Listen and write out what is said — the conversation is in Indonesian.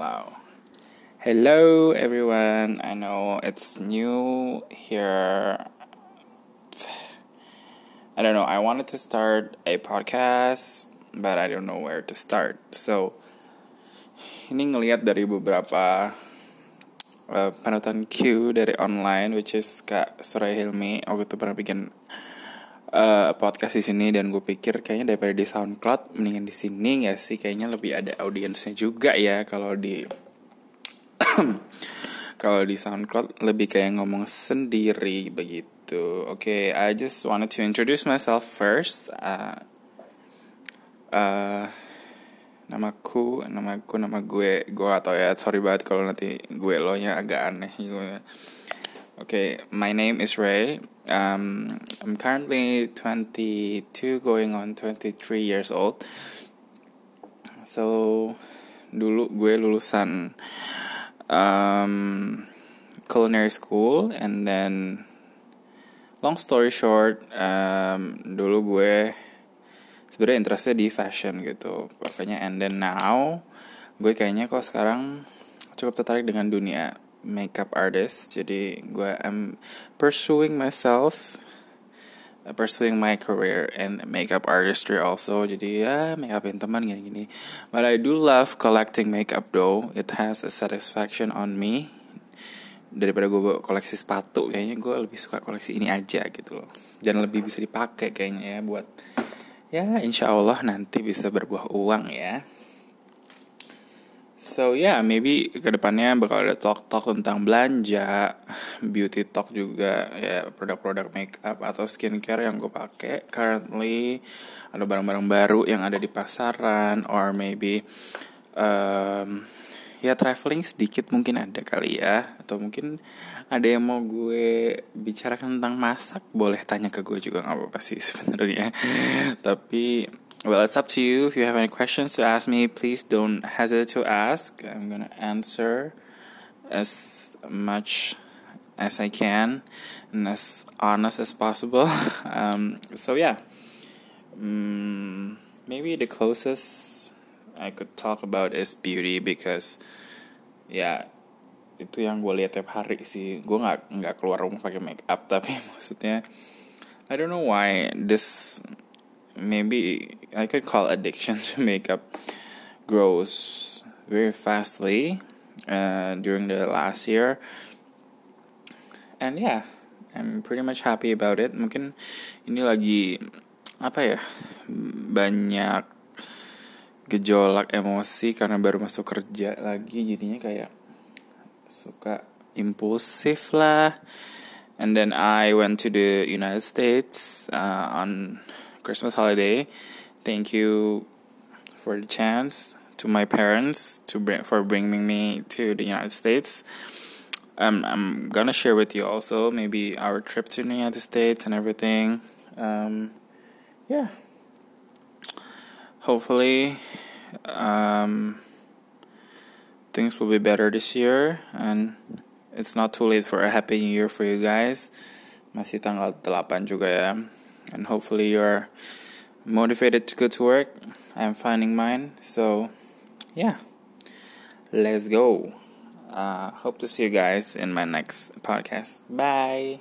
loud. Hello, everyone. I know it's new here. I don't know. I wanted to start a podcast, but I don't know where to start. So, ini ngelihat dari beberapa uh, panutan Q dari online, which is Kak Suraya Hilmi. Aku tuh pernah bikin uh, podcast di sini dan gue pikir kayaknya daripada di SoundCloud mendingan di sini ya sih kayaknya lebih ada audiensnya juga ya kalau di kalau di SoundCloud lebih kayak ngomong sendiri begitu. Oke, okay, I just wanted to introduce myself first. Uh, uh, namaku, namaku, nama gue, gue atau ya sorry banget kalau nanti gue lo nya agak aneh gitu. Okay, my name is Ray. Um, I'm currently 22, going on 23 years old. So, dulu gue lulusan um, culinary school, and then long story short, um, dulu gue sebenarnya interestnya di fashion gitu. Pokoknya, and then now gue kayaknya kok sekarang cukup tertarik dengan dunia makeup artist. Jadi gue am pursuing myself uh, pursuing my career in makeup artistry also. Jadi ya makeupin teman gini-gini. But I do love collecting makeup though. It has a satisfaction on me. Daripada gue koleksi sepatu kayaknya gue lebih suka koleksi ini aja gitu loh. Dan lebih bisa dipakai kayaknya ya buat ya insya Allah nanti bisa berbuah uang ya So yeah, maybe ke depannya bakal ada talk-talk tentang belanja, beauty talk juga ya produk-produk makeup atau skincare yang gue pakai currently. Ada barang-barang baru yang ada di pasaran or maybe um, ya traveling sedikit mungkin ada kali ya. Atau mungkin ada yang mau gue bicarakan tentang masak boleh tanya ke gue juga nggak apa-apa sih sebenarnya. Tapi Well, it's up to you. If you have any questions to ask me, please don't hesitate to ask. I'm going to answer as much as I can and as honest as possible. um, so, yeah. Um, maybe the closest I could talk about is beauty because, yeah, itu yang gue lihat tiap hari sih. Gue nggak nggak keluar rumah pakai make up, tapi maksudnya I don't know why this maybe I could call addiction to makeup grows very fastly uh, during the last year. And yeah, I'm pretty much happy about it. Mungkin ini lagi apa ya banyak gejolak emosi karena baru masuk kerja lagi jadinya kayak suka impulsif lah. And then I went to the United States uh, on Christmas holiday. Thank you for the chance to my parents to bring for bringing me to the United States. Um, I'm gonna share with you also maybe our trip to the United States and everything. Um, yeah. Hopefully, um, things will be better this year and it's not too late for a happy new year for you guys. Masih tanggal 8 juga ya and hopefully you're motivated to go to work. I'm finding mine. So, yeah, let's go. Uh, hope to see you guys in my next podcast. Bye.